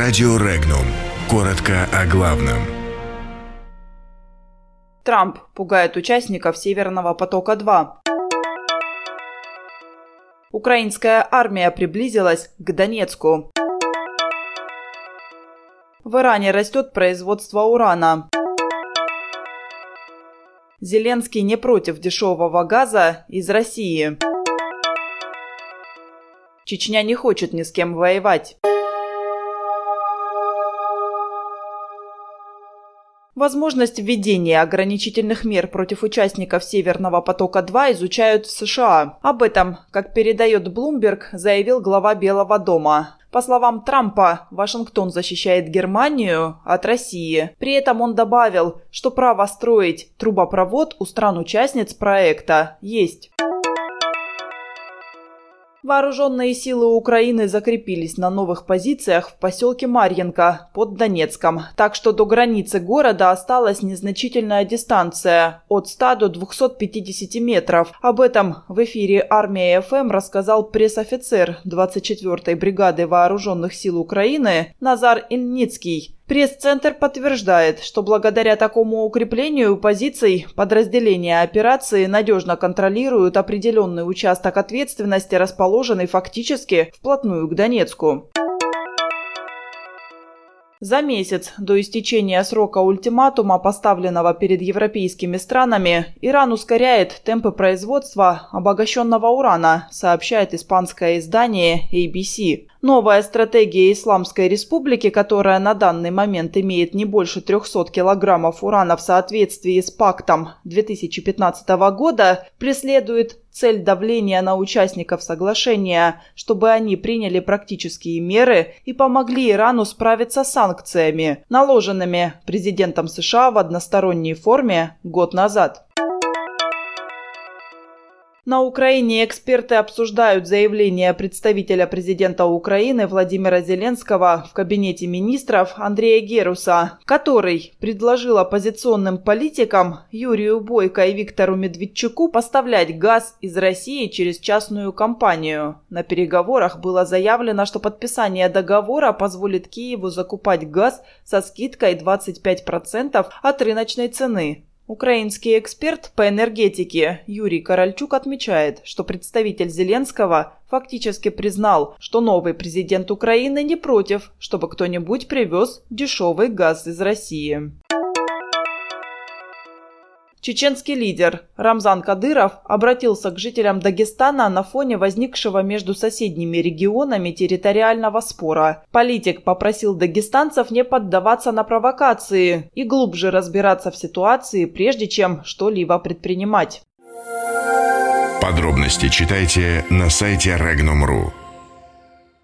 Радио Регнум. Коротко о главном. Трамп пугает участников Северного потока-2. Украинская армия приблизилась к Донецку. В Иране растет производство урана. Зеленский не против дешевого газа из России. Чечня не хочет ни с кем воевать. Возможность введения ограничительных мер против участников Северного потока-2 изучают в США. Об этом, как передает Bloomberg, заявил глава Белого дома. По словам Трампа, Вашингтон защищает Германию от России. При этом он добавил, что право строить трубопровод у стран-участниц проекта есть. Вооруженные силы Украины закрепились на новых позициях в поселке Марьенко под Донецком, так что до границы города осталась незначительная дистанция от 100 до 250 метров. Об этом в эфире «Армия ФМ» рассказал пресс-офицер 24-й бригады вооруженных сил Украины Назар Инницкий. Пресс-центр подтверждает, что благодаря такому укреплению позиций подразделения операции надежно контролируют определенный участок ответственности, расположенный фактически вплотную к Донецку. За месяц до истечения срока ультиматума, поставленного перед европейскими странами, Иран ускоряет темпы производства обогащенного урана, сообщает испанское издание ABC. Новая стратегия Исламской Республики, которая на данный момент имеет не больше 300 килограммов урана в соответствии с пактом 2015 года, преследует цель давления на участников соглашения, чтобы они приняли практические меры и помогли Ирану справиться с санкциями, наложенными президентом США в односторонней форме год назад. На Украине эксперты обсуждают заявление представителя президента Украины Владимира Зеленского в кабинете министров Андрея Геруса, который предложил оппозиционным политикам Юрию Бойко и Виктору Медведчуку поставлять газ из России через частную компанию. На переговорах было заявлено, что подписание договора позволит Киеву закупать газ со скидкой 25% от рыночной цены. Украинский эксперт по энергетике Юрий Корольчук отмечает, что представитель Зеленского фактически признал, что новый президент Украины не против, чтобы кто-нибудь привез дешевый газ из России. Чеченский лидер Рамзан Кадыров обратился к жителям Дагестана на фоне возникшего между соседними регионами территориального спора. Политик попросил дагестанцев не поддаваться на провокации и глубже разбираться в ситуации, прежде чем что-либо предпринимать. Подробности читайте на сайте Regnum.ru.